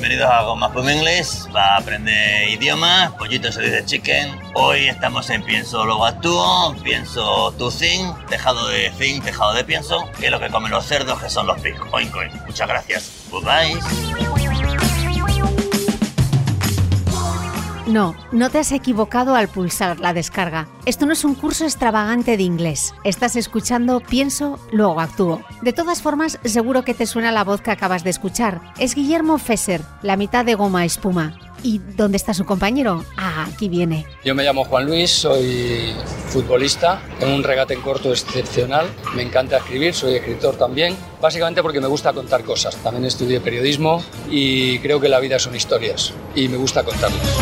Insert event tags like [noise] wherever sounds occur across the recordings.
Bienvenidos a Goma Pum English. Va a aprender idiomas, pollito se dice chicken. Hoy estamos en pienso, luego actúo, pienso tu think, tejado de think, tejado de pienso, que es lo que comen los cerdos, que son los picos. Oink. Muchas gracias. Goodbye. No, no te has equivocado al pulsar la descarga. Esto no es un curso extravagante de inglés. Estás escuchando Pienso, luego actúo. De todas formas, seguro que te suena la voz que acabas de escuchar. Es Guillermo Fesser, la mitad de goma espuma. ¿Y dónde está su compañero? Ah, aquí viene. Yo me llamo Juan Luis, soy futbolista, tengo un regate en corto excepcional, me encanta escribir, soy escritor también, básicamente porque me gusta contar cosas. También estudié periodismo y creo que la vida son historias y me gusta contarlas.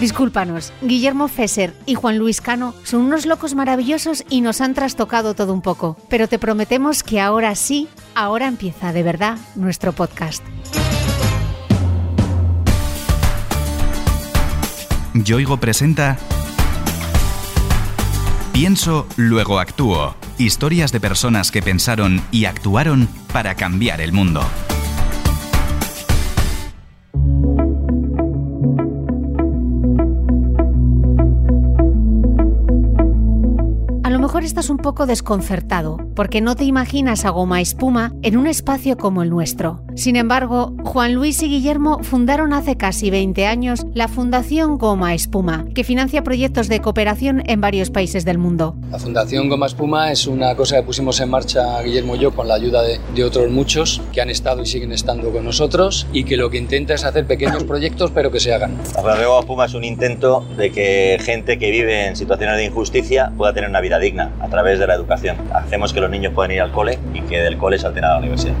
Discúlpanos, Guillermo Fesser y Juan Luis Cano son unos locos maravillosos y nos han trastocado todo un poco, pero te prometemos que ahora sí, ahora empieza de verdad nuestro podcast. Yoigo presenta Pienso, luego actúo. Historias de personas que pensaron y actuaron para cambiar el mundo. estás un poco desconcertado, porque no te imaginas a Goma Espuma en un espacio como el nuestro. Sin embargo, Juan Luis y Guillermo fundaron hace casi 20 años la Fundación Goma Espuma, que financia proyectos de cooperación en varios países del mundo. La Fundación Goma Espuma es una cosa que pusimos en marcha Guillermo y yo con la ayuda de, de otros muchos que han estado y siguen estando con nosotros y que lo que intenta es hacer pequeños proyectos pero que se hagan. La Fundación Goma Espuma es un intento de que gente que vive en situaciones de injusticia pueda tener una vida digna a través de la educación. Hacemos que los niños puedan ir al cole y que del cole salten a la universidad.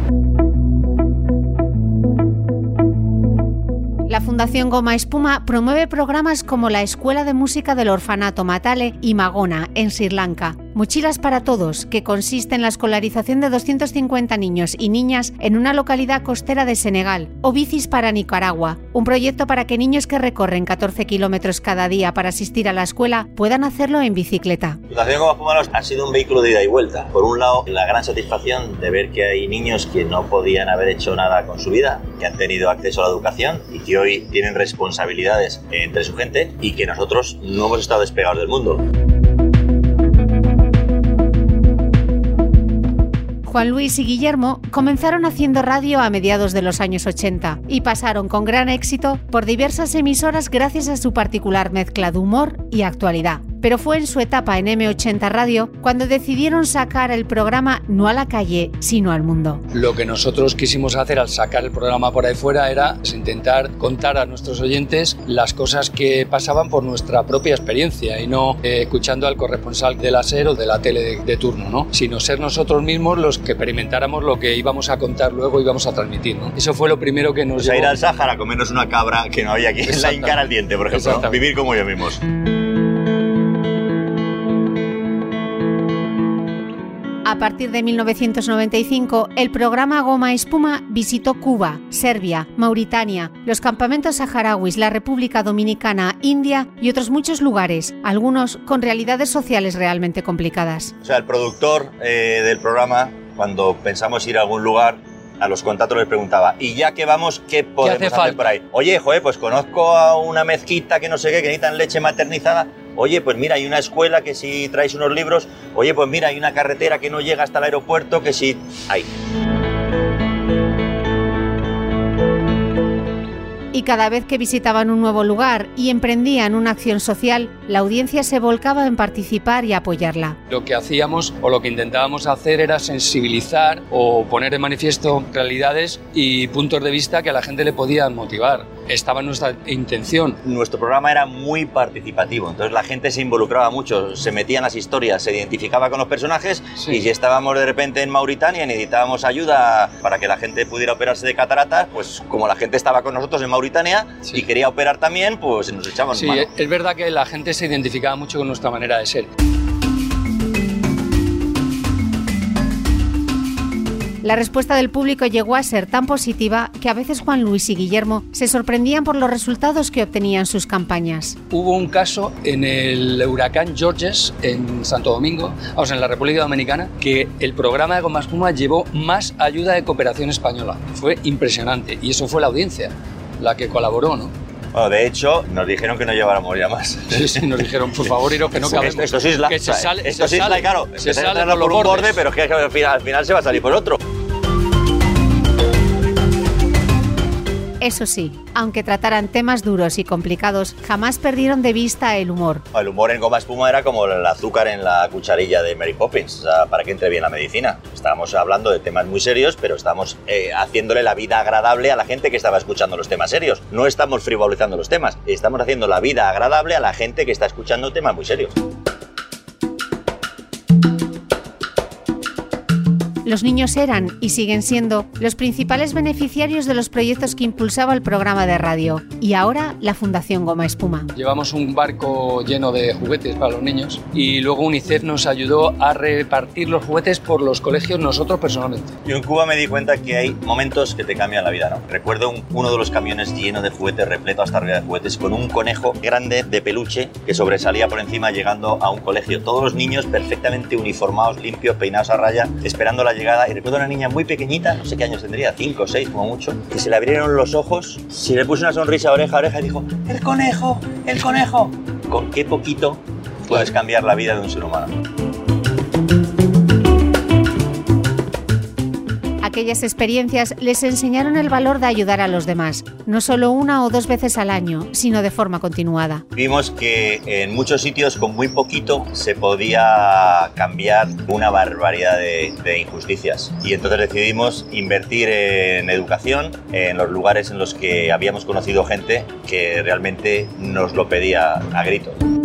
La Fundación Goma Espuma promueve programas como la Escuela de Música del Orfanato Matale y Magona, en Sri Lanka, Mochilas para Todos, que consiste en la escolarización de 250 niños y niñas en una localidad costera de Senegal, o Bicis para Nicaragua, un proyecto para que niños que recorren 14 kilómetros cada día para asistir a la escuela puedan hacerlo en bicicleta. La Fundación Goma Pumalos ha sido un vehículo de ida y vuelta. Por un lado, la gran satisfacción de ver que hay niños que no podían haber hecho nada con su vida, que han tenido acceso a la educación y que hoy tienen responsabilidades entre su gente y que nosotros no hemos estado despegados del mundo. Juan Luis y Guillermo comenzaron haciendo radio a mediados de los años 80 y pasaron con gran éxito por diversas emisoras gracias a su particular mezcla de humor y actualidad pero fue en su etapa en M80 Radio cuando decidieron sacar el programa no a la calle, sino al mundo. Lo que nosotros quisimos hacer al sacar el programa por ahí fuera era intentar contar a nuestros oyentes las cosas que pasaban por nuestra propia experiencia y no eh, escuchando al corresponsal de la SER o de la tele de, turno, ¿no? sino ser nosotros mismos los que experimentáramos lo que íbamos a contar luego y íbamos a transmitir. ¿no? Eso fue lo primero que nos... O sea, ir al Sáhara a comernos una cabra que no había aquí en la hincar al diente, por ejemplo. Vivir como yo mismos. A partir de 1995, el programa Goma Espuma visitó Cuba, Serbia, Mauritania, los campamentos saharauis, la República Dominicana, India y otros muchos lugares, algunos con realidades sociales realmente complicadas. O sea, el productor eh, del programa, cuando pensamos ir a algún lugar, a los contactos les preguntaba, y ya que vamos, ¿qué podemos hacer por ahí? Oye, joder, pues conozco a una mezquita que no sé qué, que necesitan leche maternizada. Oye, pues mira, hay una escuela que si traes unos libros. Oye, pues mira, hay una carretera que no llega hasta el aeropuerto que si... Hay. y cada vez que visitaban un nuevo lugar y emprendían una acción social, la audiencia se volcaba en participar y apoyarla. Lo que hacíamos o lo que intentábamos hacer era sensibilizar o poner en manifiesto realidades y puntos de vista que a la gente le podían motivar. Estaba en nuestra intención. Nuestro programa era muy participativo, entonces la gente se involucraba mucho, se metía en las historias, se identificaba con los personajes y si estábamos de repente en Mauritania y necesitábamos ayuda para que la gente pudiera operarse de cataratas, pues como la gente estaba con nosotros en Mauritania, y quería operar también, pues nos echamos Sí, es verdad que la gente se identificaba mucho con nuestra manera de ser. La respuesta del público llegó a ser tan positiva que a veces Juan Luis y Guillermo se sorprendían por los resultados que obtenían sus campañas. Hubo un caso en el huracán Georges en Santo Domingo, o sea, en la República Dominicana, que el programa de Goma Espuma llevó más ayuda de cooperación española. Fue impresionante y eso fue la audiencia la que colaboró, ¿no? Bueno, de hecho, nos dijeron que no lleváramos ya más. Sí, sí, nos dijeron, por favor, iros que no [laughs] cabemos. Esto, es isla. Que se sale, esto se es isla, claro. Se se sale por, por un borde, pero es que al final, al final se va a salir por otro. Eso sí, aunque trataran temas duros y complicados, jamás perdieron de vista el humor. El humor en goma espuma era como el azúcar en la cucharilla de Mary Poppins, para que entre bien la medicina. Estábamos hablando de temas muy serios, pero estamos eh, haciéndole la vida agradable a la gente que estaba escuchando los temas serios. No estamos frivolizando los temas, estamos haciendo la vida agradable a la gente que está escuchando temas muy serios. Los niños eran y siguen siendo los principales beneficiarios de los proyectos que impulsaba el programa de radio y ahora la Fundación Goma Espuma. Llevamos un barco lleno de juguetes para los niños y luego UNICEF nos ayudó a repartir los juguetes por los colegios nosotros personalmente. Yo en Cuba me di cuenta que hay momentos que te cambian la vida, ¿no? Recuerdo un- uno de los camiones lleno de juguetes, repleto hasta arriba de juguetes, con un conejo grande de peluche que sobresalía por encima llegando a un colegio. Todos los niños perfectamente uniformados, limpios, peinados a raya, esperando la llegada. Y recuerdo una niña muy pequeñita, no sé qué años tendría, 5 o 6 como mucho, que se le abrieron los ojos, se le puso una sonrisa oreja a oreja y dijo, ¡El conejo! ¡El conejo! ¿Con qué poquito puedes cambiar la vida de un ser humano? Aquellas experiencias les enseñaron el valor de ayudar a los demás, no solo una o dos veces al año, sino de forma continuada. Vimos que en muchos sitios con muy poquito se podía cambiar una barbaridad de, de injusticias. Y entonces decidimos invertir en educación en los lugares en los que habíamos conocido gente que realmente nos lo pedía a gritos.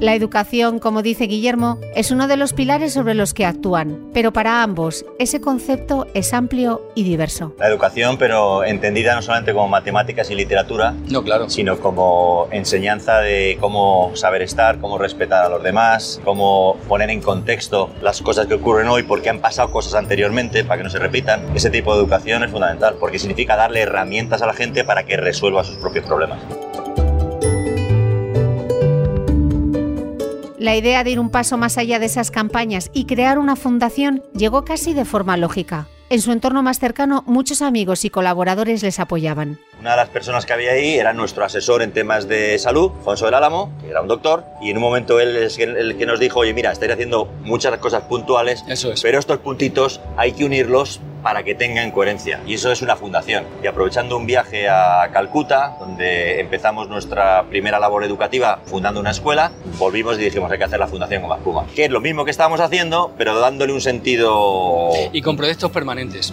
La educación, como dice Guillermo, es uno de los pilares sobre los que actúan, pero para ambos ese concepto es amplio y diverso. La educación, pero entendida no solamente como matemáticas y literatura, No, claro. sino como enseñanza de cómo saber estar, cómo respetar a los demás, cómo poner en contexto las cosas que ocurren hoy, porque han pasado cosas anteriormente, para que no se repitan. Ese tipo de educación es fundamental, porque significa darle herramientas a la gente para que resuelva sus propios problemas. La idea de ir un paso más allá de esas campañas y crear una fundación llegó casi de forma lógica. En su entorno más cercano, muchos amigos y colaboradores les apoyaban. Una de las personas que había ahí era nuestro asesor en temas de salud, Fonso del Álamo, que era un doctor, y en un momento él es el que nos dijo, oye, mira, estáis haciendo muchas cosas puntuales, Eso es. pero estos puntitos hay que unirlos para que tengan coherencia. Y eso es una fundación. Y aprovechando un viaje a Calcuta, donde empezamos nuestra primera labor educativa fundando una escuela, volvimos y dijimos, hay que hacer la fundación con Puma. Que es lo mismo que estábamos haciendo, pero dándole un sentido... Y con proyectos permanentes.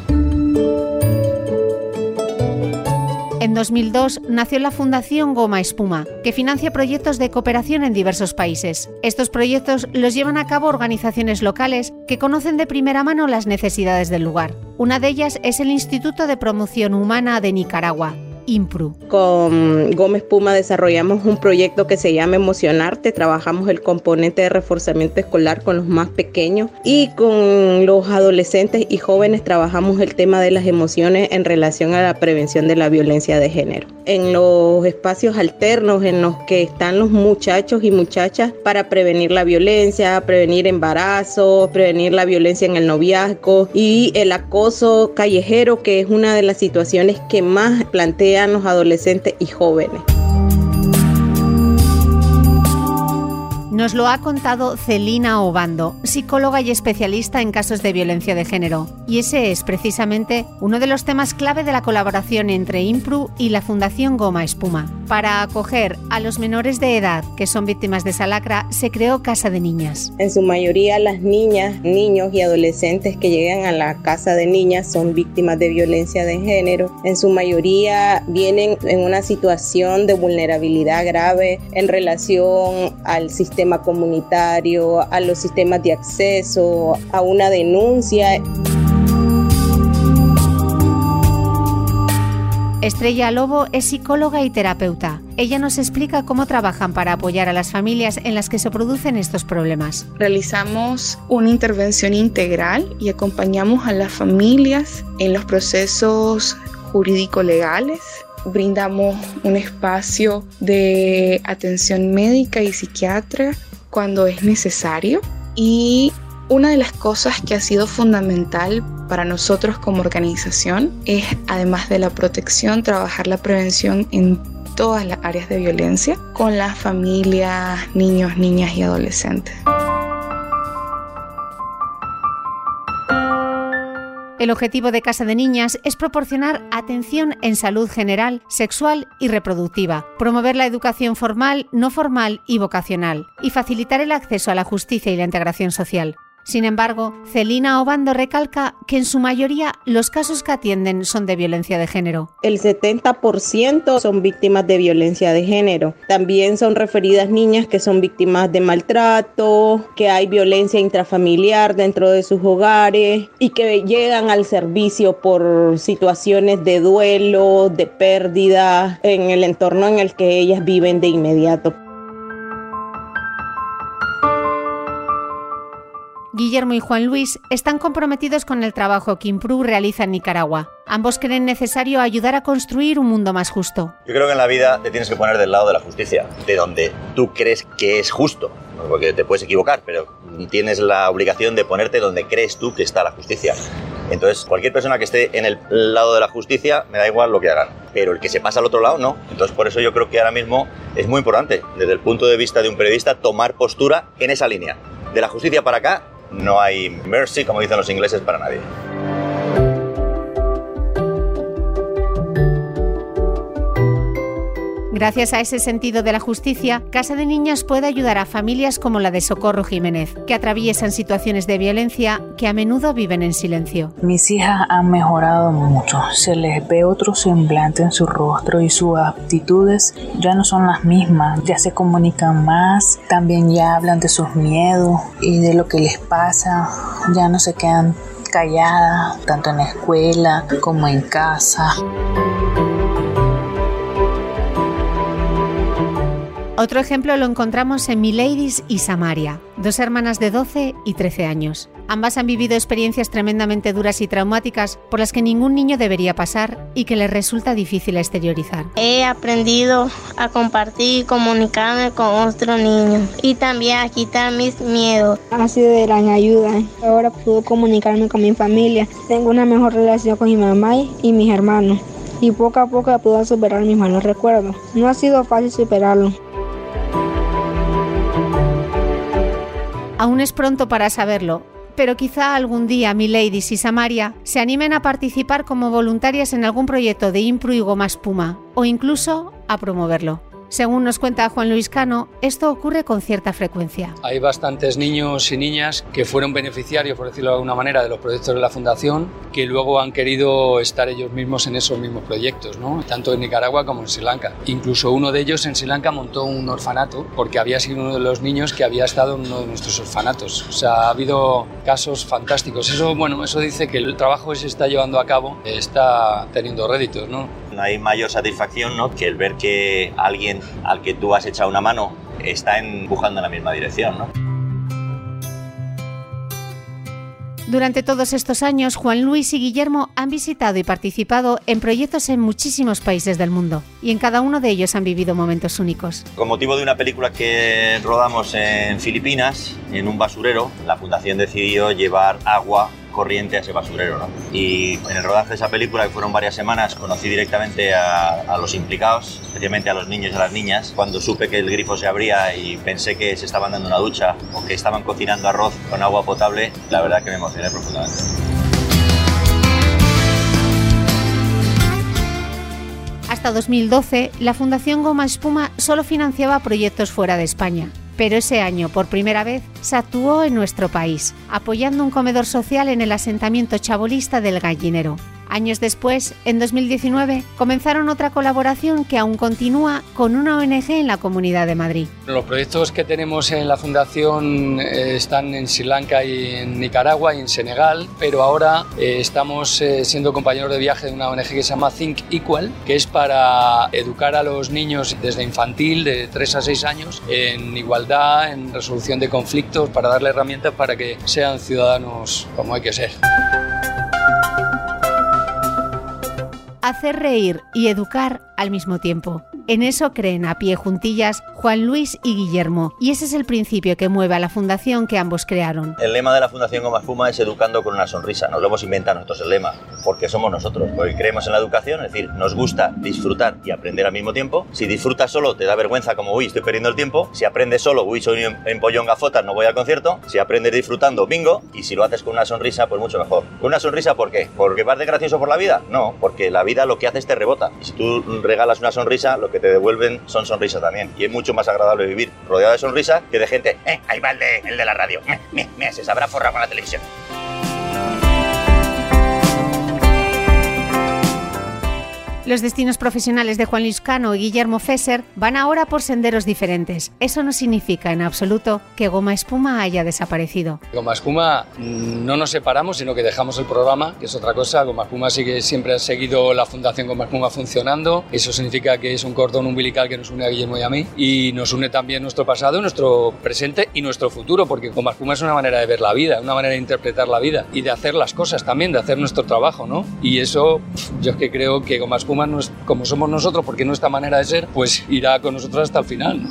En 2002 nació la Fundación Goma Espuma, que financia proyectos de cooperación en diversos países. Estos proyectos los llevan a cabo organizaciones locales que conocen de primera mano las necesidades del lugar. Una de ellas es el Instituto de Promoción Humana de Nicaragua, IMPRU. Con Gómez Puma desarrollamos un proyecto que se llama Emocionarte. Trabajamos el componente de reforzamiento escolar con los más pequeños y con los adolescentes y jóvenes trabajamos el tema de las emociones en relación a la prevención de la violencia de género. En los espacios alternos en los que están los muchachos y muchachas para prevenir la violencia, prevenir embarazos, prevenir la violencia en el noviazgo y el acoso callejero, que es una de las situaciones que más plantean adolescentes y jóvenes. Nos lo ha contado Celina Obando, psicóloga y especialista en casos de violencia de género. Y ese es precisamente uno de los temas clave de la colaboración entre IMPRU y la Fundación Goma Espuma. Para acoger a los menores de edad que son víctimas de esa lacra, se creó Casa de Niñas. En su mayoría las niñas, niños y adolescentes que llegan a la casa de niñas son víctimas de violencia de género. En su mayoría vienen en una situación de vulnerabilidad grave en relación al sistema comunitario, a los sistemas de acceso, a una denuncia. Estrella Lobo es psicóloga y terapeuta ella nos explica cómo trabajan para apoyar a las familias en las que se producen estos problemas. Realizamos una intervención integral y acompañamos a las familias en los procesos jurídico-legales brindamos un espacio de atención médica y psiquiatra cuando es necesario y una de las cosas que ha sido fundamental para nosotros como organización es, además de la protección, trabajar la prevención en todas las áreas de violencia con las familias, niños, niñas y adolescentes. El objetivo de Casa de Niñas es proporcionar atención en salud general, sexual y reproductiva, promover la educación formal, no formal y vocacional, y facilitar el acceso a la justicia y la integración social. Sin embargo, Celina Obando recalca que en su mayoría los casos que atienden son de violencia de género. El 70% son víctimas de violencia de género. También son referidas niñas que son víctimas de maltrato, que hay violencia intrafamiliar dentro de sus hogares y que llegan al servicio por situaciones de duelo, de pérdida en el entorno en el que ellas viven de inmediato. Guillermo y Juan Luis están comprometidos con el trabajo que Impru realiza en Nicaragua. Ambos creen necesario ayudar a construir un mundo más justo. Yo creo que en la vida te tienes que poner del lado de la justicia, de donde tú crees que es justo, porque te puedes equivocar, pero tienes la obligación de ponerte donde crees tú que está la justicia. Entonces, cualquier persona que esté en el lado de la justicia, me da igual lo que hagan. Pero el que se pasa al otro lado, no. Entonces, por eso yo creo que ahora mismo es muy importante, desde el punto de vista de un periodista, tomar postura en esa línea. De la justicia para acá no hay mercy, como dicen los ingleses, para nadie. Gracias a ese sentido de la justicia, Casa de Niñas puede ayudar a familias como la de Socorro Jiménez, que atraviesan situaciones de violencia que a menudo viven en silencio. Mis hijas han mejorado mucho, se les ve otro semblante en su rostro y sus aptitudes ya no son las mismas, ya se comunican más, también ya hablan de sus miedos y de lo que les pasa, ya no se quedan calladas, tanto en la escuela como en casa. Otro ejemplo lo encontramos en Miladies y Samaria, dos hermanas de 12 y 13 años. Ambas han vivido experiencias tremendamente duras y traumáticas por las que ningún niño debería pasar y que les resulta difícil exteriorizar. He aprendido a compartir y comunicarme con otros niños y también a quitar mis miedos. Ha sido de gran ayuda. Ahora puedo comunicarme con mi familia. Tengo una mejor relación con mi mamá y mis hermanos. Y poco a poco puedo superar mis malos recuerdos. No ha sido fácil superarlo Aún es pronto para saberlo, pero quizá algún día Miladies y Samaria se animen a participar como voluntarias en algún proyecto de Impru y Goma Espuma, o incluso a promoverlo. Según nos cuenta Juan Luis Cano, esto ocurre con cierta frecuencia. Hay bastantes niños y niñas que fueron beneficiarios, por decirlo de alguna manera, de los proyectos de la Fundación, que luego han querido estar ellos mismos en esos mismos proyectos, ¿no? tanto en Nicaragua como en Sri Lanka. Incluso uno de ellos en Sri Lanka montó un orfanato porque había sido uno de los niños que había estado en uno de nuestros orfanatos. O sea, ha habido casos fantásticos. Eso, bueno, eso dice que el trabajo que se está llevando a cabo está teniendo réditos, ¿no? No hay mayor satisfacción ¿no? que el ver que alguien al que tú has echado una mano está empujando en la misma dirección. ¿no? Durante todos estos años, Juan Luis y Guillermo han visitado y participado en proyectos en muchísimos países del mundo y en cada uno de ellos han vivido momentos únicos. Con motivo de una película que rodamos en Filipinas, en un basurero, la fundación decidió llevar agua corriente a ese basurero. ¿no? Y en el rodaje de esa película, que fueron varias semanas, conocí directamente a, a, los implicados, especialmente a los niños y a las niñas. Cuando supe que el grifo se abría y pensé que se estaban dando una ducha o que estaban cocinando arroz con agua potable, la verdad que me emocioné profundamente. Hasta 2012, la Fundación Goma Espuma solo financiaba proyectos fuera de España pero ese año, por primera vez, se actuó en nuestro país, apoyando un comedor social en el asentamiento chabolista del Gallinero. Años después, en 2019, comenzaron otra colaboración que aún continúa con una ONG en la Comunidad de Madrid. Los proyectos que tenemos en la Fundación eh, están en Sri Lanka y en Nicaragua y en Senegal, pero ahora eh, estamos eh, siendo compañeros de viaje de una ONG que se llama Think Equal, que es para educar a los niños desde infantil, de 3 a 6 años, en igualdad, en resolución de conflictos, para darle herramientas para que sean ciudadanos como hay que ser. Hacer reír y educar al mismo tiempo. En eso creen a pie juntillas Juan Luis y Guillermo, y ese es el principio que mueve a la fundación que ambos crearon. El lema de la Fundación Goma Fuma es educando con una sonrisa. Nos lo hemos inventado nosotros el lema, porque somos nosotros, porque creemos en la educación, es decir, nos gusta disfrutar y aprender al mismo tiempo. Si disfrutas solo, te da vergüenza como, uy, estoy perdiendo el tiempo. Si aprendes solo, uy, soy un empollón gafotas, no voy al concierto. Si aprendes disfrutando, bingo. Y si lo haces con una sonrisa, pues mucho mejor. ¿Con una sonrisa por qué? ¿Porque vas de gracioso por la vida? No, porque la vida lo que hace es te rebota. Si tú regalas una sonrisa, lo que te devuelven son sonrisas también. Y es mucho más agradable vivir rodeado de sonrisas que de gente, eh, ahí va el de, el de la radio, me, me, se sabrá forrar con la televisión. Los destinos profesionales de Juan Luis Cano y Guillermo Fesser van ahora por senderos diferentes. Eso no significa en absoluto que Goma Espuma haya desaparecido. Goma Espuma mm, no nos separamos, sino que dejamos el programa, que es otra cosa. Goma Espuma sigue, siempre ha seguido la Fundación Goma Espuma funcionando. Eso significa que es un cordón umbilical que nos une a Guillermo y a mí y nos une también nuestro pasado, nuestro presente y nuestro futuro, porque Goma Espuma es una manera de ver la vida, una manera de interpretar la vida y de hacer las cosas también, de hacer nuestro trabajo, ¿no? Y eso yo es que creo que Goma Espuma como somos nosotros, porque nuestra manera de ser, pues irá con nosotros hasta el final.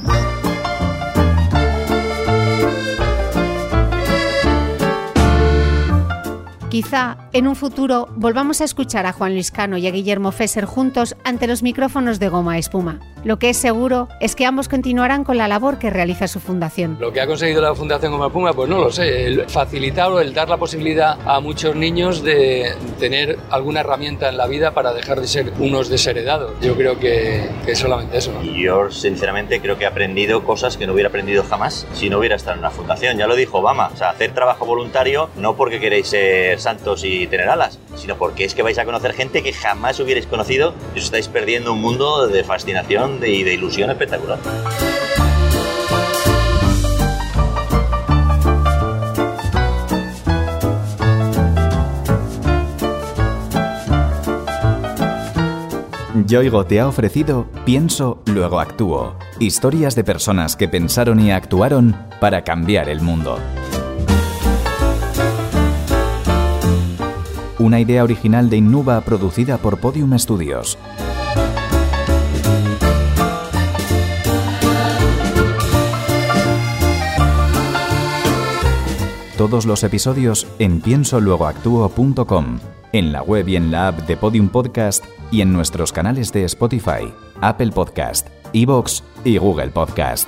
Quizá en un futuro volvamos a escuchar a Juan Luis Cano y a Guillermo Fesser juntos ante los micrófonos de Goma Espuma. Lo que es seguro es que ambos continuarán con la labor que realiza su fundación. Lo que ha conseguido la Fundación Goma Espuma, pues no lo sé, el facilitar o el dar la posibilidad a muchos niños de tener alguna herramienta en la vida para dejar de ser unos desheredados. Yo creo que, es solamente eso. Y yo sinceramente creo que he aprendido cosas que no hubiera aprendido jamás si no hubiera estado en una fundación. Ya lo dijo Obama, o sea, hacer trabajo voluntario no porque queréis ser santos y tener alas, sino porque es que vais a conocer gente que jamás hubierais conocido y os estáis perdiendo un mundo de fascinación y de ilusión espectacular. Yoigo te ha ofrecido Pienso, luego actúo. Historias de personas que pensaron y actuaron para cambiar el mundo. una idea original de Innuba producida por Podium Studios. Todos los episodios en piensoluegoactuo.com, en la web y en la app de Podium Podcast y en nuestros canales de Spotify, Apple Podcast, Evox y Google Podcast.